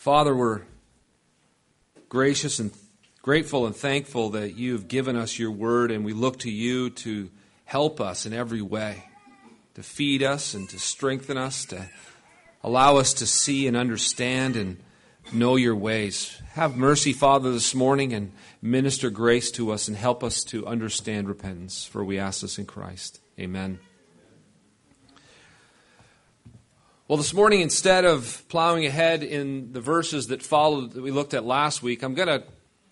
Father, we're gracious and grateful and thankful that you've given us your word, and we look to you to help us in every way, to feed us and to strengthen us, to allow us to see and understand and know your ways. Have mercy, Father, this morning and minister grace to us and help us to understand repentance, for we ask this in Christ. Amen. Well, this morning, instead of plowing ahead in the verses that followed that we looked at last week, I'm going to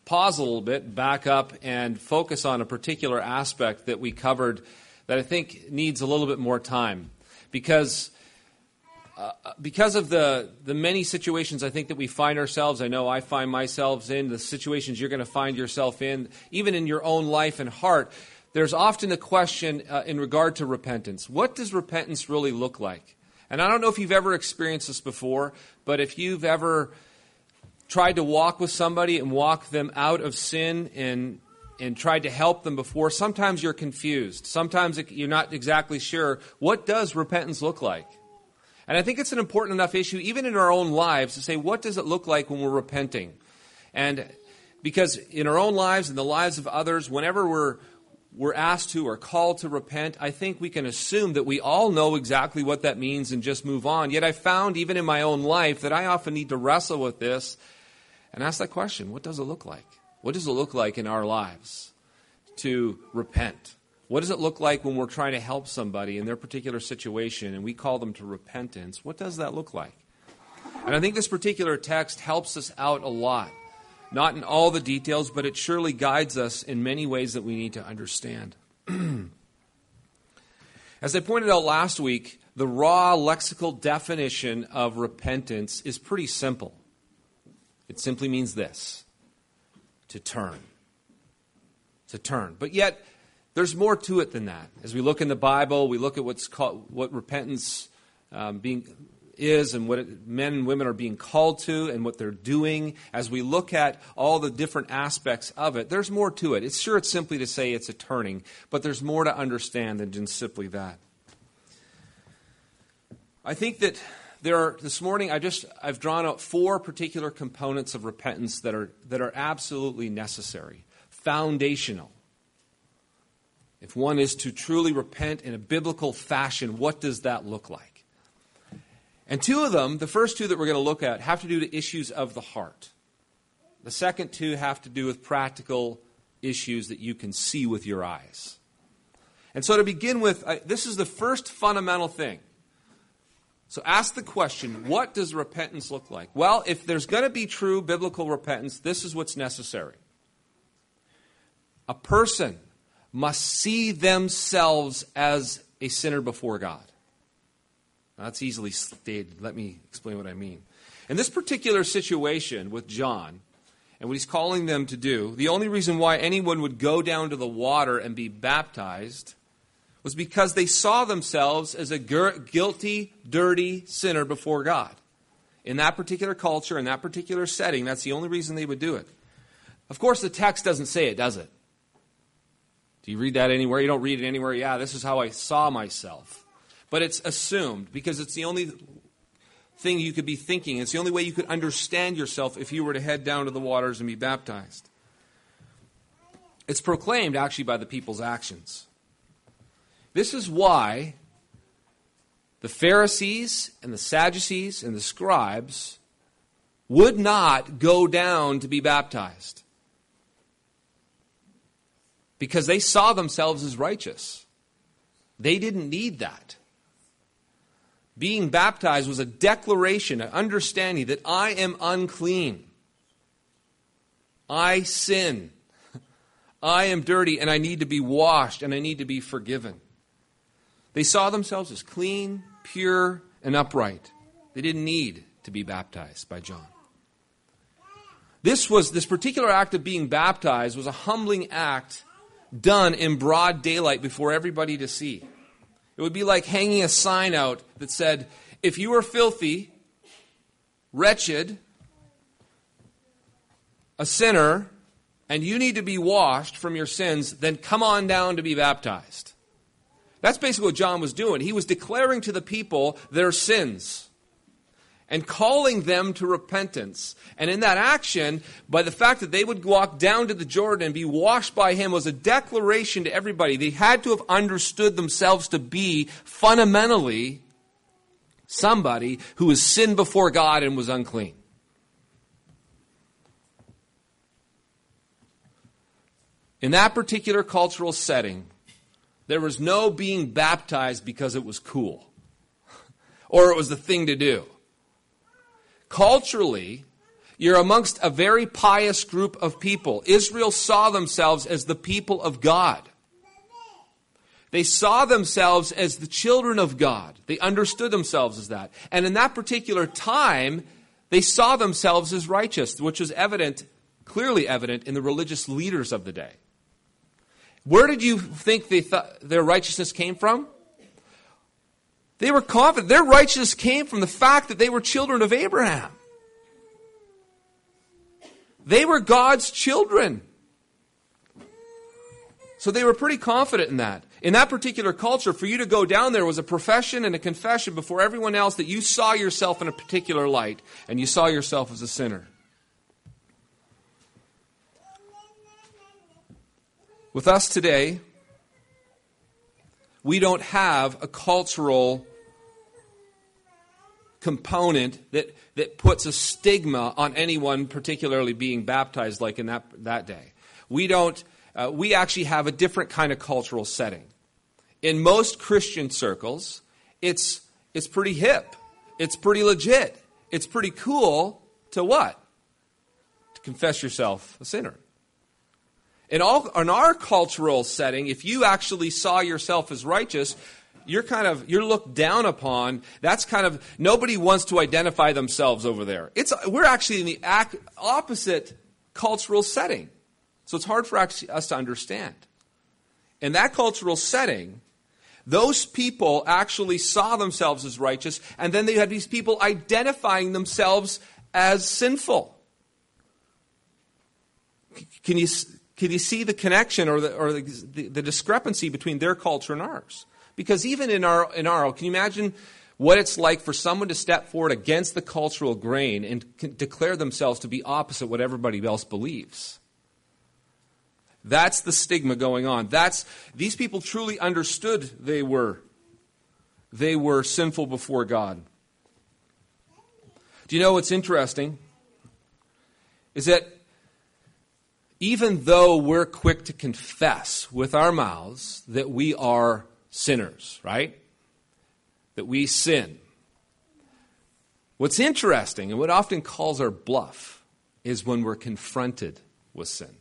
pause a little bit, back up, and focus on a particular aspect that we covered that I think needs a little bit more time. Because, uh, because of the, the many situations I think that we find ourselves, I know I find myself in, the situations you're going to find yourself in, even in your own life and heart, there's often a question uh, in regard to repentance. What does repentance really look like? And I don't know if you've ever experienced this before, but if you've ever tried to walk with somebody and walk them out of sin and and tried to help them before, sometimes you're confused. Sometimes you're not exactly sure what does repentance look like. And I think it's an important enough issue, even in our own lives, to say, what does it look like when we're repenting? And because in our own lives and the lives of others, whenever we're we're asked to or called to repent, I think we can assume that we all know exactly what that means and just move on. Yet I found, even in my own life, that I often need to wrestle with this and ask that question what does it look like? What does it look like in our lives to repent? What does it look like when we're trying to help somebody in their particular situation and we call them to repentance? What does that look like? And I think this particular text helps us out a lot not in all the details, but it surely guides us in many ways that we need to understand. As I pointed out last week, the raw lexical definition of repentance is pretty simple. It simply means this to turn. To turn. But yet, there's more to it than that. As we look in the Bible, we look at what's called what repentance um, being is and what it, men and women are being called to and what they're doing, as we look at all the different aspects of it, there's more to it. It's sure it's simply to say it's a turning, but there's more to understand than just simply that. I think that there are this morning I just I've drawn out four particular components of repentance that are that are absolutely necessary, foundational. If one is to truly repent in a biblical fashion, what does that look like? And two of them, the first two that we're going to look at, have to do with issues of the heart. The second two have to do with practical issues that you can see with your eyes. And so, to begin with, I, this is the first fundamental thing. So, ask the question what does repentance look like? Well, if there's going to be true biblical repentance, this is what's necessary. A person must see themselves as a sinner before God. That's easily stated. Let me explain what I mean. In this particular situation with John, and what he's calling them to do, the only reason why anyone would go down to the water and be baptized was because they saw themselves as a guilty, dirty sinner before God. In that particular culture, in that particular setting, that's the only reason they would do it. Of course, the text doesn't say it, does it? Do you read that anywhere? You don't read it anywhere. Yeah, this is how I saw myself. But it's assumed because it's the only thing you could be thinking. It's the only way you could understand yourself if you were to head down to the waters and be baptized. It's proclaimed actually by the people's actions. This is why the Pharisees and the Sadducees and the scribes would not go down to be baptized because they saw themselves as righteous. They didn't need that. Being baptized was a declaration, an understanding that I am unclean. I sin. I am dirty and I need to be washed and I need to be forgiven. They saw themselves as clean, pure, and upright. They didn't need to be baptized by John. This was this particular act of being baptized was a humbling act done in broad daylight before everybody to see. It would be like hanging a sign out that said, If you are filthy, wretched, a sinner, and you need to be washed from your sins, then come on down to be baptized. That's basically what John was doing. He was declaring to the people their sins. And calling them to repentance. And in that action, by the fact that they would walk down to the Jordan and be washed by him, was a declaration to everybody. They had to have understood themselves to be fundamentally somebody who has sinned before God and was unclean. In that particular cultural setting, there was no being baptized because it was cool or it was the thing to do. Culturally, you're amongst a very pious group of people. Israel saw themselves as the people of God. They saw themselves as the children of God. They understood themselves as that. And in that particular time, they saw themselves as righteous, which was evident, clearly evident, in the religious leaders of the day. Where did you think their righteousness came from? They were confident. Their righteousness came from the fact that they were children of Abraham. They were God's children. So they were pretty confident in that. In that particular culture, for you to go down there was a profession and a confession before everyone else that you saw yourself in a particular light and you saw yourself as a sinner. With us today, we don't have a cultural component that, that puts a stigma on anyone particularly being baptized like in that, that day. We don't, uh, we actually have a different kind of cultural setting. In most Christian circles, it's, it's pretty hip. It's pretty legit. It's pretty cool to what? To confess yourself a sinner. In, all, in our cultural setting, if you actually saw yourself as righteous, you're kind of you're looked down upon. That's kind of nobody wants to identify themselves over there. It's we're actually in the opposite cultural setting. So it's hard for us to understand. In that cultural setting those people actually saw themselves as righteous and then they had these people identifying themselves as sinful. Can you can you see the connection or the, or the, the discrepancy between their culture and ours because even in our, in our, can you imagine what it's like for someone to step forward against the cultural grain and declare themselves to be opposite what everybody else believes? That's the stigma going on. That's, these people truly understood they were, they were sinful before God. Do you know what's interesting? Is that even though we're quick to confess with our mouths that we are sinners, right? That we sin. What's interesting and what often calls our bluff is when we're confronted with sin.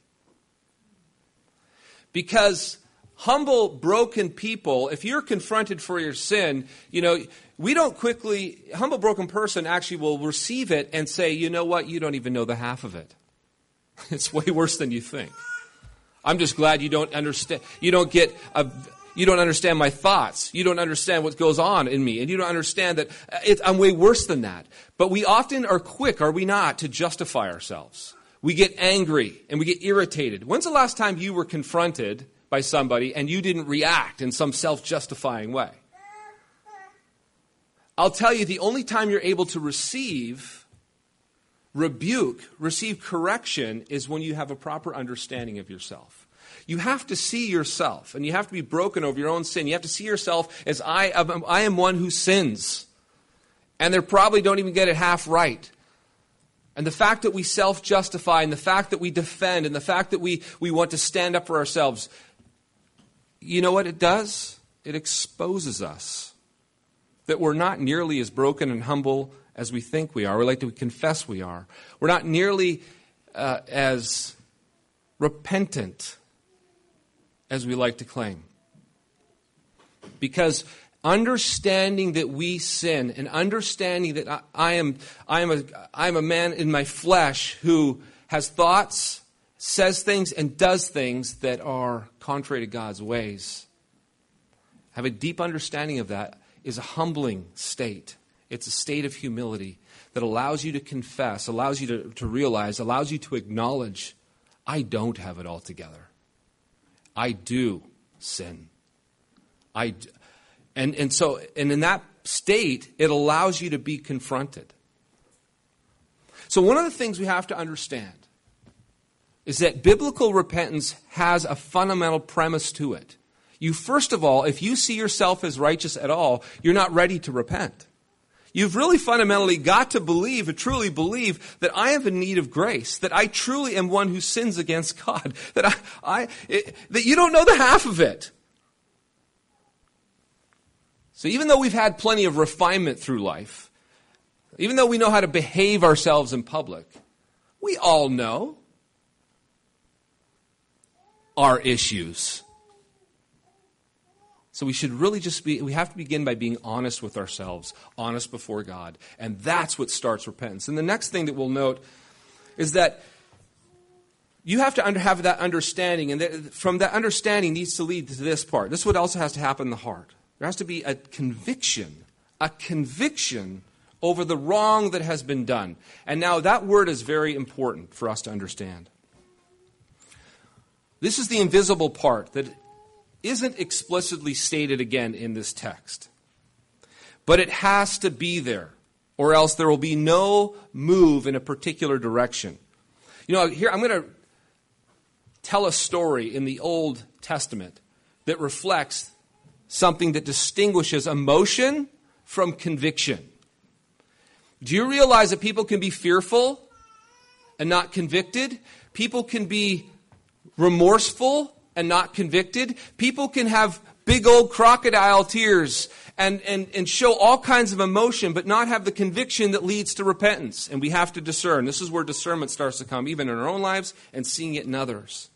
Because humble, broken people, if you're confronted for your sin, you know, we don't quickly, humble, broken person actually will receive it and say, you know what, you don't even know the half of it. It's way worse than you think. I'm just glad you don't understand, you don't get a, you don't understand my thoughts. You don't understand what goes on in me. And you don't understand that uh, it, I'm way worse than that. But we often are quick, are we not, to justify ourselves. We get angry and we get irritated. When's the last time you were confronted by somebody and you didn't react in some self justifying way? I'll tell you, the only time you're able to receive rebuke, receive correction, is when you have a proper understanding of yourself. You have to see yourself, and you have to be broken over your own sin. You have to see yourself as I, I am one who sins. And they probably don't even get it half right. And the fact that we self justify, and the fact that we defend, and the fact that we, we want to stand up for ourselves, you know what it does? It exposes us that we're not nearly as broken and humble as we think we are, or like we confess we are. We're not nearly uh, as repentant as we like to claim. Because understanding that we sin and understanding that I, I, am, I, am a, I am a man in my flesh who has thoughts, says things, and does things that are contrary to God's ways. Have a deep understanding of that is a humbling state. It's a state of humility that allows you to confess, allows you to, to realize, allows you to acknowledge, I don't have it all together. I do sin. I, and, and so, and in that state, it allows you to be confronted. So, one of the things we have to understand is that biblical repentance has a fundamental premise to it. You, first of all, if you see yourself as righteous at all, you're not ready to repent. You've really fundamentally got to believe, truly believe, that I have a need of grace, that I truly am one who sins against God, that I, I it, that you don't know the half of it. So even though we've had plenty of refinement through life, even though we know how to behave ourselves in public, we all know our issues. So we should really just be, we have to begin by being honest with ourselves, honest before God. And that's what starts repentance. And the next thing that we'll note is that you have to under, have that understanding, and that, from that understanding needs to lead to this part. This is what also has to happen in the heart. There has to be a conviction, a conviction over the wrong that has been done. And now that word is very important for us to understand. This is the invisible part that isn't explicitly stated again in this text. But it has to be there, or else there will be no move in a particular direction. You know, here I'm going to tell a story in the Old Testament that reflects something that distinguishes emotion from conviction. Do you realize that people can be fearful and not convicted? People can be remorseful and not convicted. People can have big old crocodile tears and, and, and show all kinds of emotion, but not have the conviction that leads to repentance. And we have to discern. This is where discernment starts to come, even in our own lives and seeing it in others.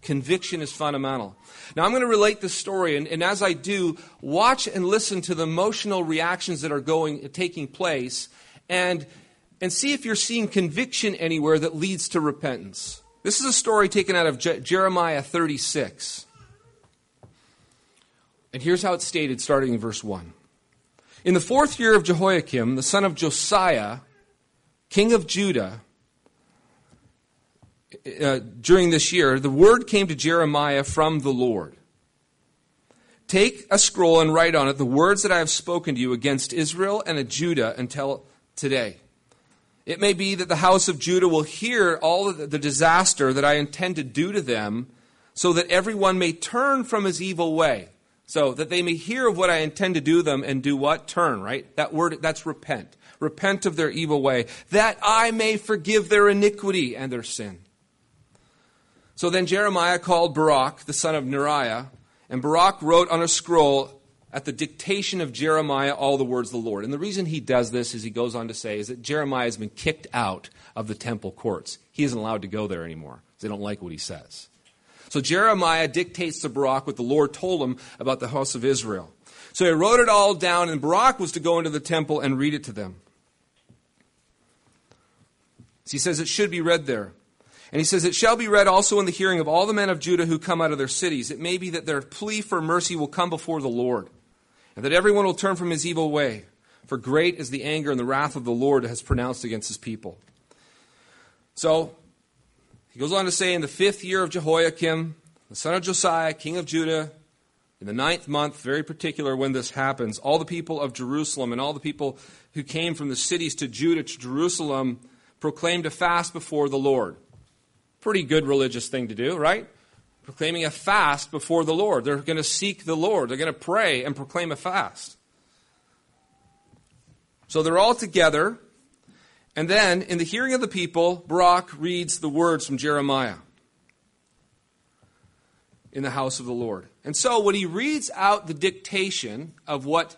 Conviction is fundamental. Now, I'm going to relate this story, and, and as I do, watch and listen to the emotional reactions that are going, taking place, and, and see if you're seeing conviction anywhere that leads to repentance. This is a story taken out of Je- Jeremiah 36. And here's how it's stated, starting in verse 1. In the fourth year of Jehoiakim, the son of Josiah, king of Judah, uh, during this year, the word came to Jeremiah from the Lord. Take a scroll and write on it the words that I have spoken to you against Israel and Judah until today. It may be that the house of Judah will hear all the disaster that I intend to do to them, so that everyone may turn from his evil way. So that they may hear of what I intend to do them and do what? Turn, right? That word, that's repent. Repent of their evil way, that I may forgive their iniquity and their sin. So then Jeremiah called Baruch, the son of Neriah, and Baruch wrote on a scroll at the dictation of Jeremiah all the words of the Lord. And the reason he does this, as he goes on to say, is that Jeremiah has been kicked out of the temple courts. He isn't allowed to go there anymore. They don't like what he says. So Jeremiah dictates to Baruch what the Lord told him about the house of Israel. So he wrote it all down, and Baruch was to go into the temple and read it to them. So he says it should be read there. And he says, It shall be read also in the hearing of all the men of Judah who come out of their cities. It may be that their plea for mercy will come before the Lord and that everyone will turn from his evil way. For great is the anger and the wrath of the Lord has pronounced against his people. So, he goes on to say, in the fifth year of Jehoiakim, the son of Josiah, king of Judah, in the ninth month, very particular when this happens, all the people of Jerusalem and all the people who came from the cities to Judah to Jerusalem proclaimed a fast before the Lord. Pretty good religious thing to do, right? Proclaiming a fast before the Lord. They're going to seek the Lord. They're going to pray and proclaim a fast. So they're all together. And then, in the hearing of the people, Baruch reads the words from Jeremiah in the house of the Lord. And so, when he reads out the dictation of what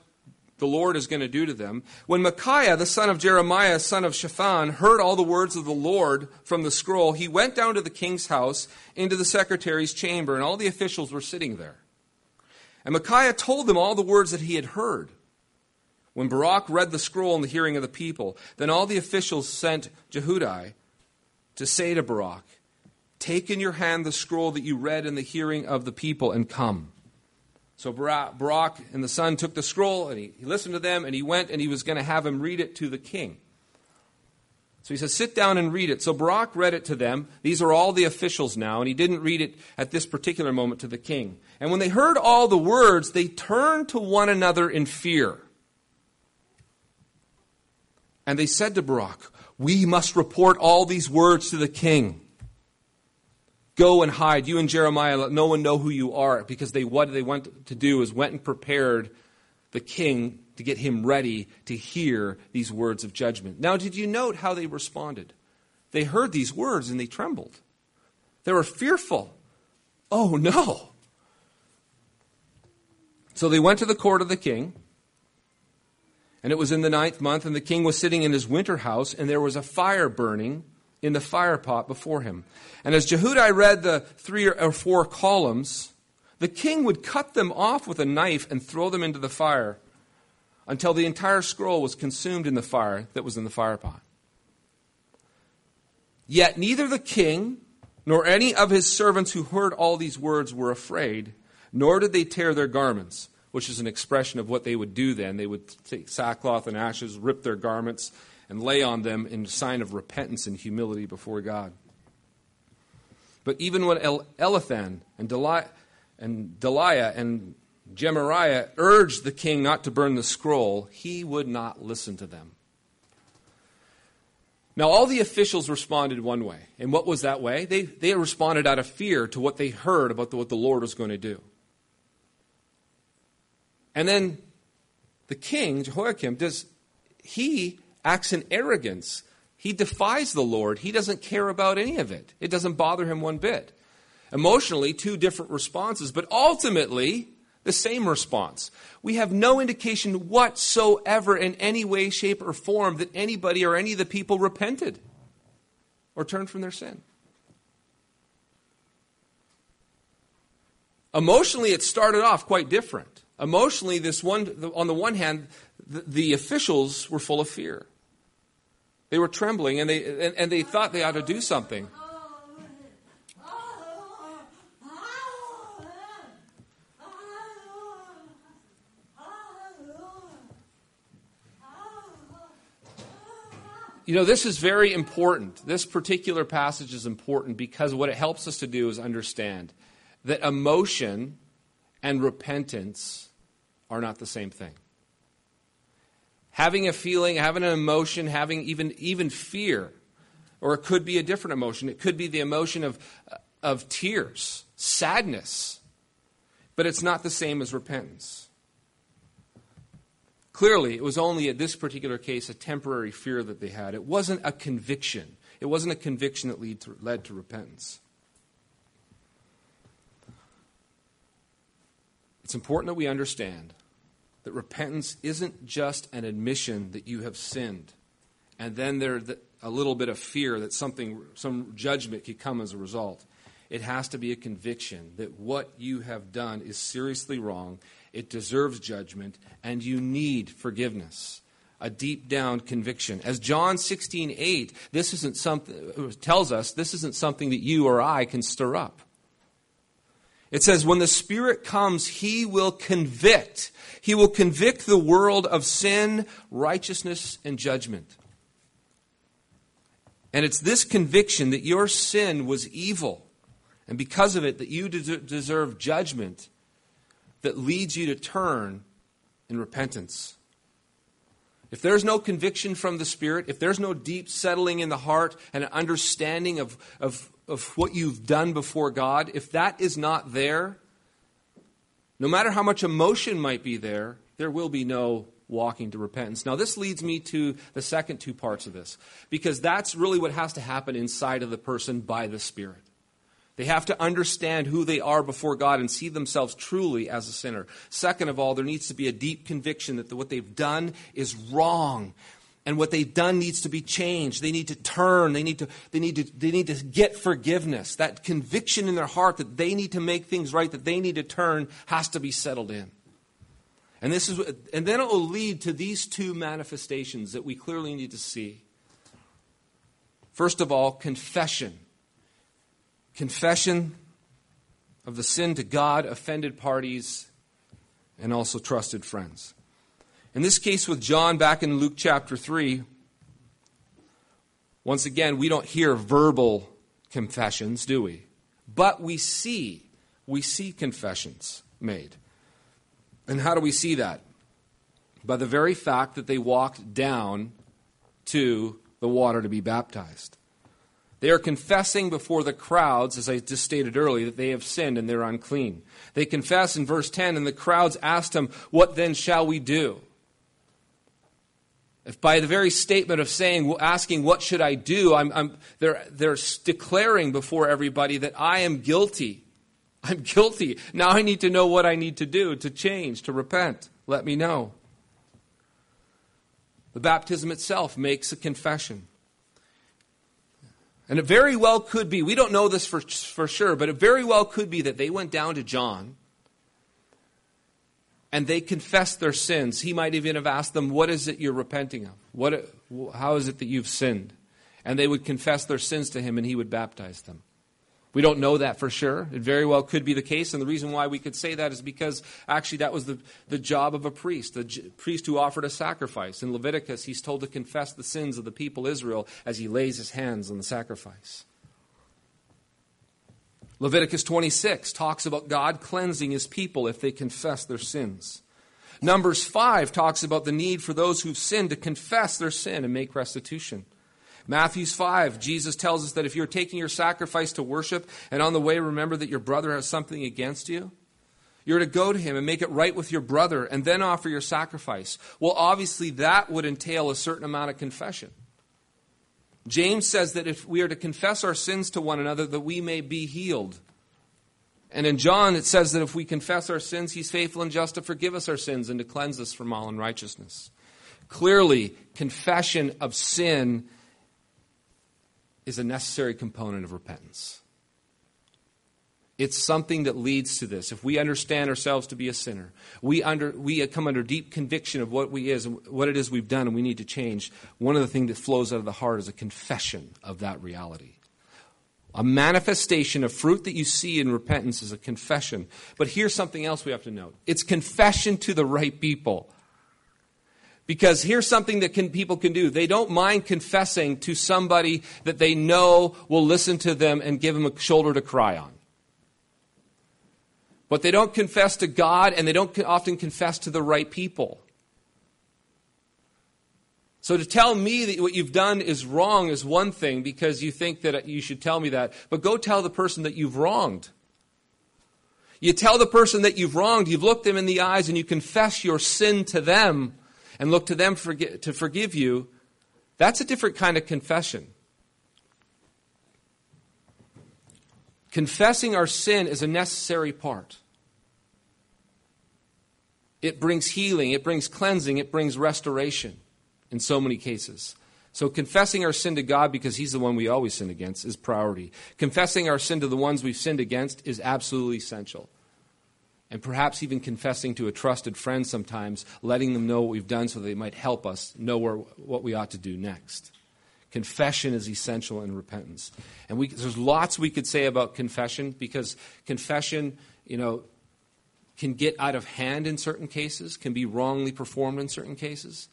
the Lord is going to do to them. When Micaiah, the son of Gemariah, son of Shaphan, heard all the words of the Lord from the scroll, he went down to the king's house into the secretary's chamber, and all the officials were sitting there. And Micaiah told them all the words that he had heard. When Baruch read the scroll in the hearing of the people, then all the officials sent Jehudi to say to Baruch, Take in your hand the scroll that you read in the hearing of the people and come. So Baruch and the son took the scroll and he, he listened to them and he went and he was going to have him read it to the king. So he says, Sit down and read it. So Baruch read it to them. These are all the officials now, and he didn't read it at this particular moment to the king. And when they heard all the words, they turned to one another in fear. And they said to Baruch, We must report all these words to the king. Go and hide, you and Jeremiah, let no one know who you are. Because they what they went to do is went and prepared the king to get him ready to hear these words of judgment. Now, did you note how they responded? They heard these words and they trembled. They were fearful. Oh no. So they went to the court of the king. And it was in the ninth month, and the king was sitting in his winter house, and there was a fire burning in the fire pot before him. And as Jehudi read the three or four columns, the king would cut them off with a knife and throw them into the fire until the entire scroll was consumed in the fire that was in the fire pot. Yet neither the king nor any of his servants who heard all these words were afraid, nor did they tear their garments which is an expression of what they would do then. They would take sackcloth and ashes, rip their garments, and lay on them in sign of repentance and humility before God. But even when El- Elnathan and Delaiah and, Delaiah and Gemariah urged the king not to burn the scroll, he would not listen to them. Now, all the officials responded one way. And what was that way? They, they responded out of fear to what they heard about the, what the Lord was going to do. And then the king, Jehoiakim, does he acts in arrogance. He defies the Lord. He doesn't care about any of it. It doesn't bother him one bit. Emotionally, two different responses, but ultimately, the same response. We have no indication whatsoever in any way, shape, or form that anybody or any of the people repented or turned from their sin. Emotionally, it started off quite different. Emotionally, this one, on the one hand, the, the officials were full of fear. They were trembling and they, and, and they thought they ought to do something. You know, this is very important. This particular passage is important because what it helps us to do is understand that emotion and repentance are not the same thing. Having a feeling, having an emotion, having even, even fear, or it could be a different emotion. It could be the emotion of, of tears, sadness, but it's not the same as repentance. Clearly, it was only at this particular case a temporary fear that they had. It wasn't a conviction. It wasn't a conviction that lead to, led to repentance. It's important that we understand that repentance isn't just an admission that you have sinned, and then there's a little bit of fear that something, some judgment could come as a result. It has to be a conviction that what you have done is seriously wrong, it deserves judgment, and you need forgiveness. A deep down conviction. As John 16, 8, this isn't something tells us this isn't something that you or I can stir up. It says, when the Spirit comes, He will convict. He will convict the world of sin, righteousness, and judgment. And it's this conviction that your sin was evil, and because of it, that you deserve judgment, that leads you to turn in repentance. If there's no conviction from the Spirit, if there's no deep settling in the heart and an understanding of, of of what you've done before God, if that is not there, no matter how much emotion might be there, there will be no walking to repentance. Now, this leads me to the second two parts of this, because that's really what has to happen inside of the person by the Spirit. They have to understand who they are before God and see themselves truly as a sinner. Second of all, there needs to be a deep conviction that what they've done is wrong and what they've done needs to be changed. They need to turn. They need to, they need to, they need to get forgiveness. That conviction in their heart that they need to make things right, that they need to turn, has to be settled in. And, this is, and then it will lead to these two manifestations that we clearly need to see. First of all, confession. Confession of the sin to God, offended parties, and also trusted friends. In this case with John back in Luke chapter 3, once again, we don't hear verbal confessions, do we? But we see, we see confessions made. And how do we see that? By the very fact that they walked down to the water to be baptized. They are confessing before the crowds, as I just stated earlier, that they have sinned and they're unclean. They confess in verse 10, and the crowds asked him, What then shall we do? If by the very statement of saying, asking, What should I do? I'm, I'm, they're, they're declaring before everybody that I am guilty. I'm guilty. Now I need to know what I need to do to change, to repent. Let me know. The baptism itself makes a confession. And it very well could be, we don't know this for, for sure, but it very well could be that they went down to John and they confessed their sins. He might even have asked them, What is it you're repenting of? What, how is it that you've sinned? And they would confess their sins to him and he would baptize them. We don't know that for sure. It very well could be the case. And the reason why we could say that is because actually that was the, the job of a priest, the j- priest who offered a sacrifice. In Leviticus, he's told to confess the sins of the people Israel as he lays his hands on the sacrifice. Leviticus 26 talks about God cleansing his people if they confess their sins. Numbers 5 talks about the need for those who've sinned to confess their sin and make restitution. Matthew's 5, Jesus tells us that if you're taking your sacrifice to worship and on the way remember that your brother has something against you, you're to go to him and make it right with your brother and then offer your sacrifice. Well, obviously, that would entail a certain amount of confession. James says that if we are to confess our sins to one another, that we may be healed. And in John, it says that if we confess our sins, he's faithful and just to forgive us our sins and to cleanse us from all unrighteousness. Clearly, confession of sin is a necessary component of repentance. It's something that leads to this. If we understand ourselves to be a sinner, we, under, we come under deep conviction of what we is what it is we've done and we need to change. One of the things that flows out of the heart is a confession of that reality. A manifestation of fruit that you see in repentance is a confession. But here's something else we have to note it's confession to the right people. Because here's something that can, people can do. They don't mind confessing to somebody that they know will listen to them and give them a shoulder to cry on. But they don't confess to God and they don't often confess to the right people. So to tell me that what you've done is wrong is one thing because you think that you should tell me that. But go tell the person that you've wronged. You tell the person that you've wronged, you've looked them in the eyes and you confess your sin to them and look to them to forgive you, that's a different kind of confession. Confessing our sin is a necessary part. It brings healing, it brings cleansing, it brings restoration in so many cases. So, confessing our sin to God because He's the one we always sin against is priority. Confessing our sin to the ones we've sinned against is absolutely essential and perhaps even confessing to a trusted friend sometimes, letting them know what we've done so they might help us know where, what we ought to do next. Confession is essential in repentance. And we, there's lots we could say about confession because confession, you know, can get out of hand in certain cases, can be wrongly performed in certain cases.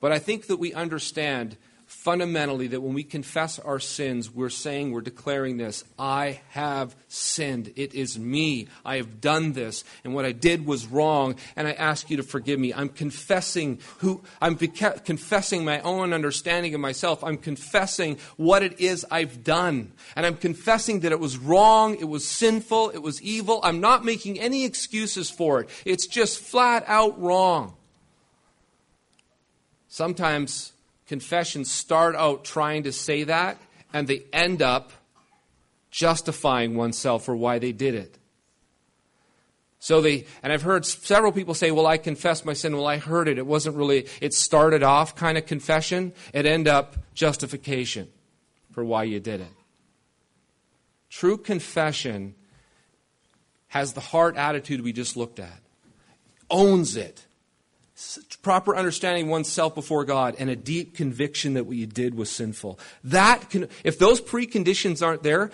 But I think that we understand fundamentally that when we confess our sins, we're saying, we're declaring this I have sinned. It is me. I have done this. And what I did was wrong. And I ask you to forgive me. I'm confessing who, I'm beca- confessing my own understanding of myself. I'm confessing what it is I've done. And I'm confessing that it was wrong. It was sinful. It was evil. I'm not making any excuses for it. It's just flat out wrong. Sometimes confessions start out trying to say that, and they end up justifying oneself for why they did it. So they, and I've heard several people say, well, I confessed my sin. Well, I heard it. It wasn't really, it started off kind of confession. It ended up justification for why you did it. True confession has the heart attitude we just looked at, owns it, proper understanding oneself before God and a deep conviction that what you did was sinful. That can, if those preconditions aren't there,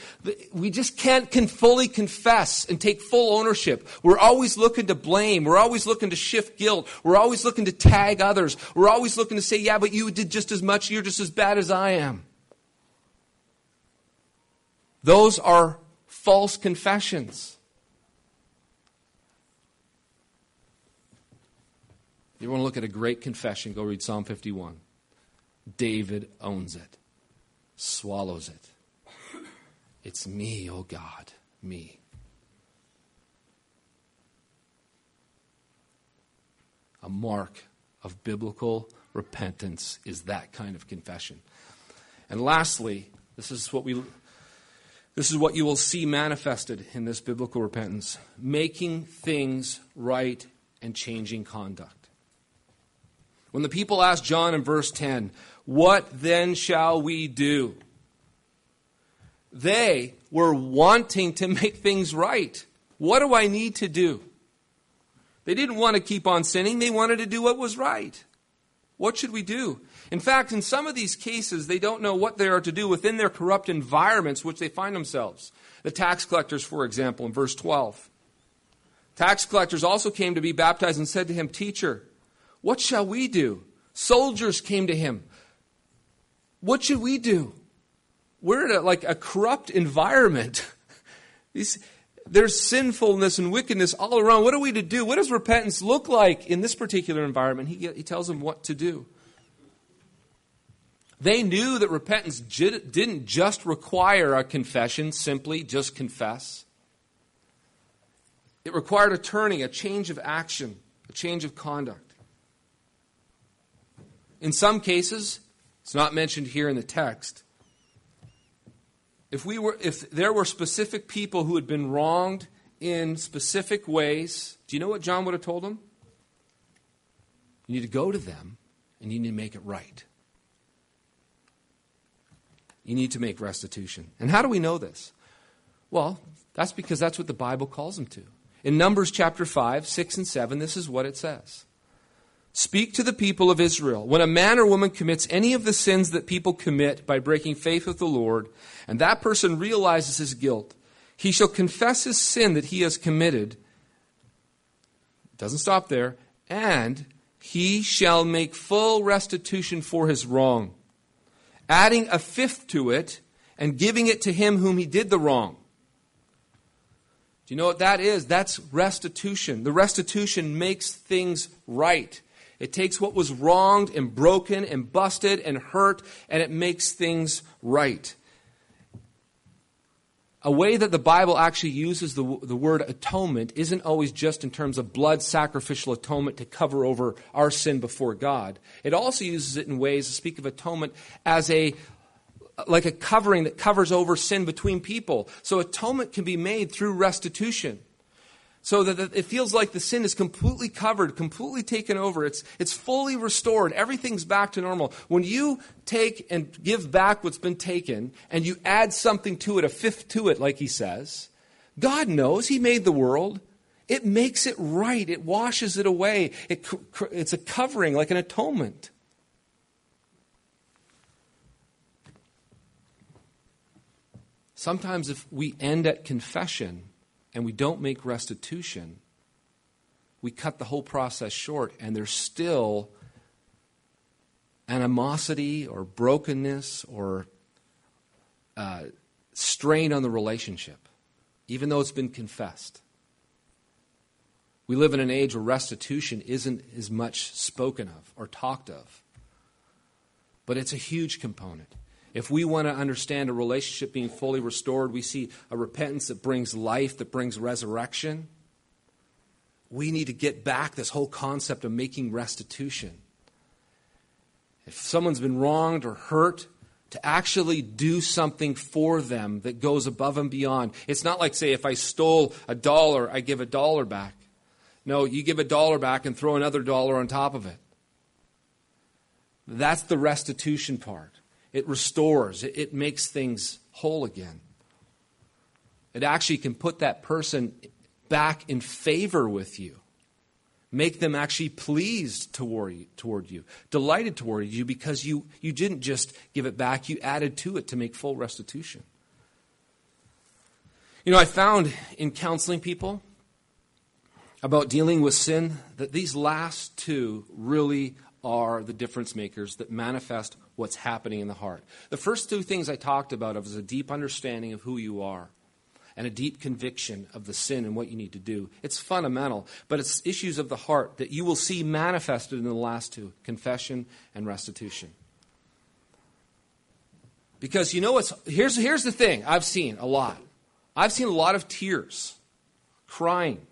we just can't can fully confess and take full ownership. We're always looking to blame. We're always looking to shift guilt. We're always looking to tag others. We're always looking to say, yeah, but you did just as much. You're just as bad as I am. Those are false confessions. You want to look at a great confession, go read Psalm 51. David owns it, swallows it. It's me, oh God, me. A mark of biblical repentance is that kind of confession. And lastly, this is what we this is what you will see manifested in this biblical repentance making things right and changing conduct. When the people asked John in verse 10, What then shall we do? They were wanting to make things right. What do I need to do? They didn't want to keep on sinning, they wanted to do what was right. What should we do? In fact, in some of these cases, they don't know what they are to do within their corrupt environments which they find themselves. The tax collectors, for example, in verse 12. Tax collectors also came to be baptized and said to him, Teacher, what shall we do? Soldiers came to him. What should we do? We're in a, like a corrupt environment. These, there's sinfulness and wickedness all around. What are we to do? What does repentance look like in this particular environment? He, he tells them what to do. They knew that repentance didn't just require a confession, simply just confess. It required a turning, a change of action, a change of conduct. In some cases, it's not mentioned here in the text. If, we were, if there were specific people who had been wronged in specific ways, do you know what John would have told them? You need to go to them and you need to make it right. You need to make restitution. And how do we know this? Well, that's because that's what the Bible calls them to. In Numbers chapter 5, 6, and 7, this is what it says Speak to the people of Israel. When a man or woman commits any of the sins that people commit by breaking faith with the Lord, and that person realizes his guilt, he shall confess his sin that he has committed. Doesn't stop there. And he shall make full restitution for his wrong adding a fifth to it and giving it to him whom he did the wrong. Do you know what that is? That's restitution. The restitution makes things right. It takes what was wronged and broken and busted and hurt, and it makes things right a way that the Bible actually uses the, the word atonement isn't always just in terms of blood sacrificial atonement to cover over our sin before God. It also uses it in ways to speak of atonement as a like a covering that covers over sin between people. So atonement can be made through restitution so that it feels like the sin is completely covered, completely taken over. It's, it's fully restored. Everything's back to normal. When you take and give back what's been taken and you add something to it, a fifth to it, like he says, God knows He made the world. It makes it right. It washes it away. It, it's a covering, like an atonement. Sometimes, if we end at confession, and we don't make restitution, we cut the whole process short, and there's still animosity or brokenness or uh, strain on the relationship, even though it's been confessed. We live in an age where restitution isn't as much spoken of or talked of, but it's a huge component. If we want to understand a relationship being fully restored, we see a repentance that brings life, that brings resurrection. We need to get back this whole concept of making restitution. If someone's been wronged or hurt, to actually do something for them that goes above and beyond. It's not like, say, if I stole a dollar, I give a dollar back. No, you give a dollar back and throw another dollar on top of it. That's the restitution part. It restores, it, it makes things whole again. It actually can put that person back in favor with you. Make them actually pleased toward you, toward you, delighted toward you because you, you didn't just give it back, you added to it to make full restitution. You know, I found in counseling people about dealing with sin that these last two really are the difference makers that manifest what's happening in the heart. The first two things I talked about was a deep understanding of who you are and a deep conviction of the sin and what you need to do. It's fundamental, but it's issues of the heart that you will see manifested in the last two confession and restitution. Because you know what's here's here's the thing I've seen a lot. I've seen a lot of tears, crying,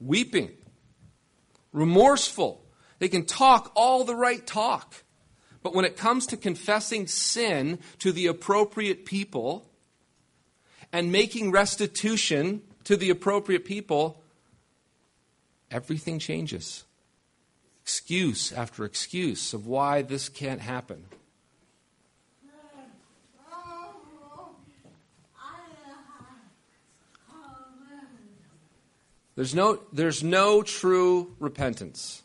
weeping, remorseful. They can talk all the right talk. But when it comes to confessing sin to the appropriate people and making restitution to the appropriate people, everything changes. Excuse after excuse of why this can't happen. There's no, there's no true repentance.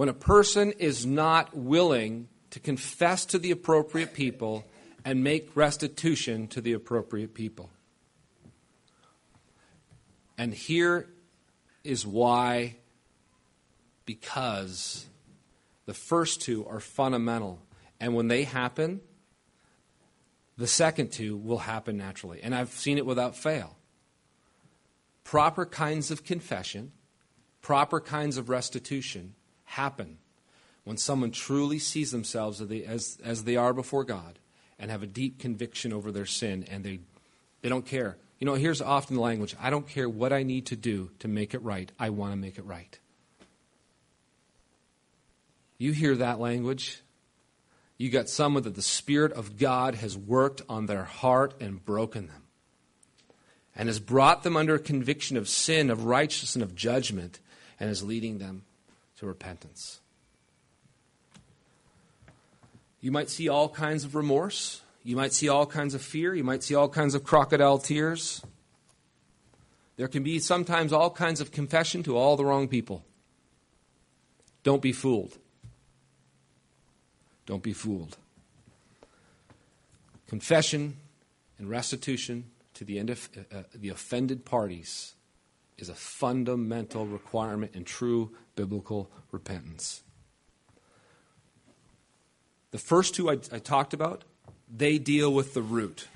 When a person is not willing to confess to the appropriate people and make restitution to the appropriate people. And here is why, because the first two are fundamental. And when they happen, the second two will happen naturally. And I've seen it without fail proper kinds of confession, proper kinds of restitution happen when someone truly sees themselves as, as they are before God and have a deep conviction over their sin and they, they don't care. You know, here's often the language I don't care what I need to do to make it right, I want to make it right. You hear that language? You got someone that the Spirit of God has worked on their heart and broken them and has brought them under a conviction of sin, of righteousness, and of judgment, and is leading them to repentance. You might see all kinds of remorse. You might see all kinds of fear. You might see all kinds of crocodile tears. There can be sometimes all kinds of confession to all the wrong people. Don't be fooled. Don't be fooled. Confession and restitution to the, end of, uh, uh, the offended parties is a fundamental requirement in true biblical repentance. The first two I, I talked about, they deal with the root.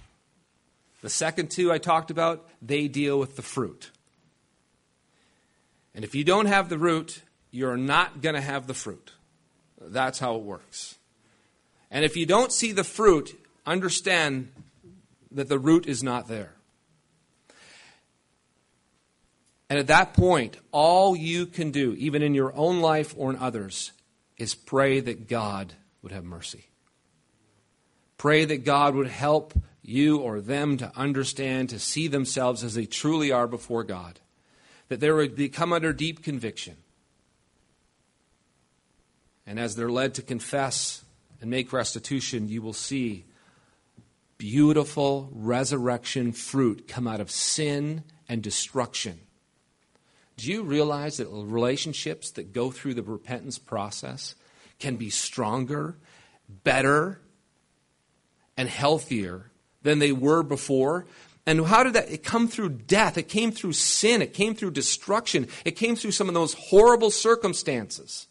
The second two I talked about, they deal with the fruit. And if you don't have the root, you're not going to have the fruit. That's how it works. And if you don't see the fruit, understand that the root is not there. And at that point, all you can do, even in your own life or in others, is pray that God would have mercy. Pray that God would help you or them to understand, to see themselves as they truly are before God. That they would become under deep conviction. And as they're led to confess and make restitution, you will see beautiful resurrection fruit come out of sin and destruction. Do you realize that relationships that go through the repentance process can be stronger, better, and healthier than they were before? And how did that? It come through death. It came through sin. It came through destruction. It came through some of those horrible circumstances.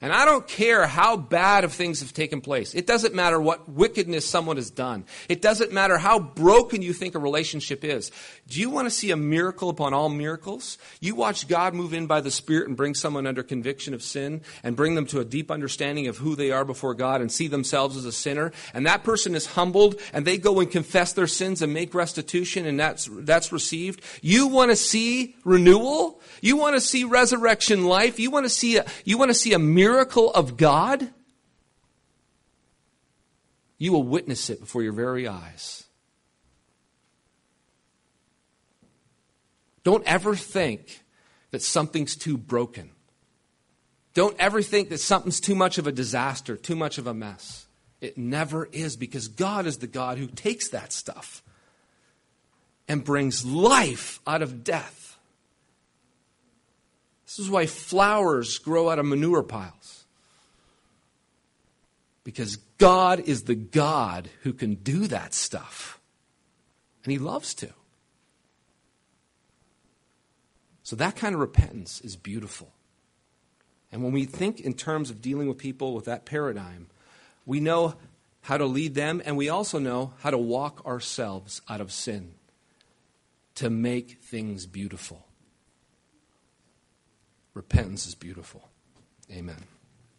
And I don't care how bad of things have taken place. It doesn't matter what wickedness someone has done. It doesn't matter how broken you think a relationship is. Do you want to see a miracle upon all miracles? You watch God move in by the Spirit and bring someone under conviction of sin and bring them to a deep understanding of who they are before God and see themselves as a sinner. And that person is humbled and they go and confess their sins and make restitution and that's, that's received. You want to see renewal? You want to see resurrection life? You want to see a, you want to see a miracle of God? You will witness it before your very eyes. Don't ever think that something's too broken. Don't ever think that something's too much of a disaster, too much of a mess. It never is because God is the God who takes that stuff and brings life out of death. This is why flowers grow out of manure piles. Because God is the God who can do that stuff. And He loves to. So that kind of repentance is beautiful. And when we think in terms of dealing with people with that paradigm, we know how to lead them, and we also know how to walk ourselves out of sin to make things beautiful. Repentance is beautiful. Amen.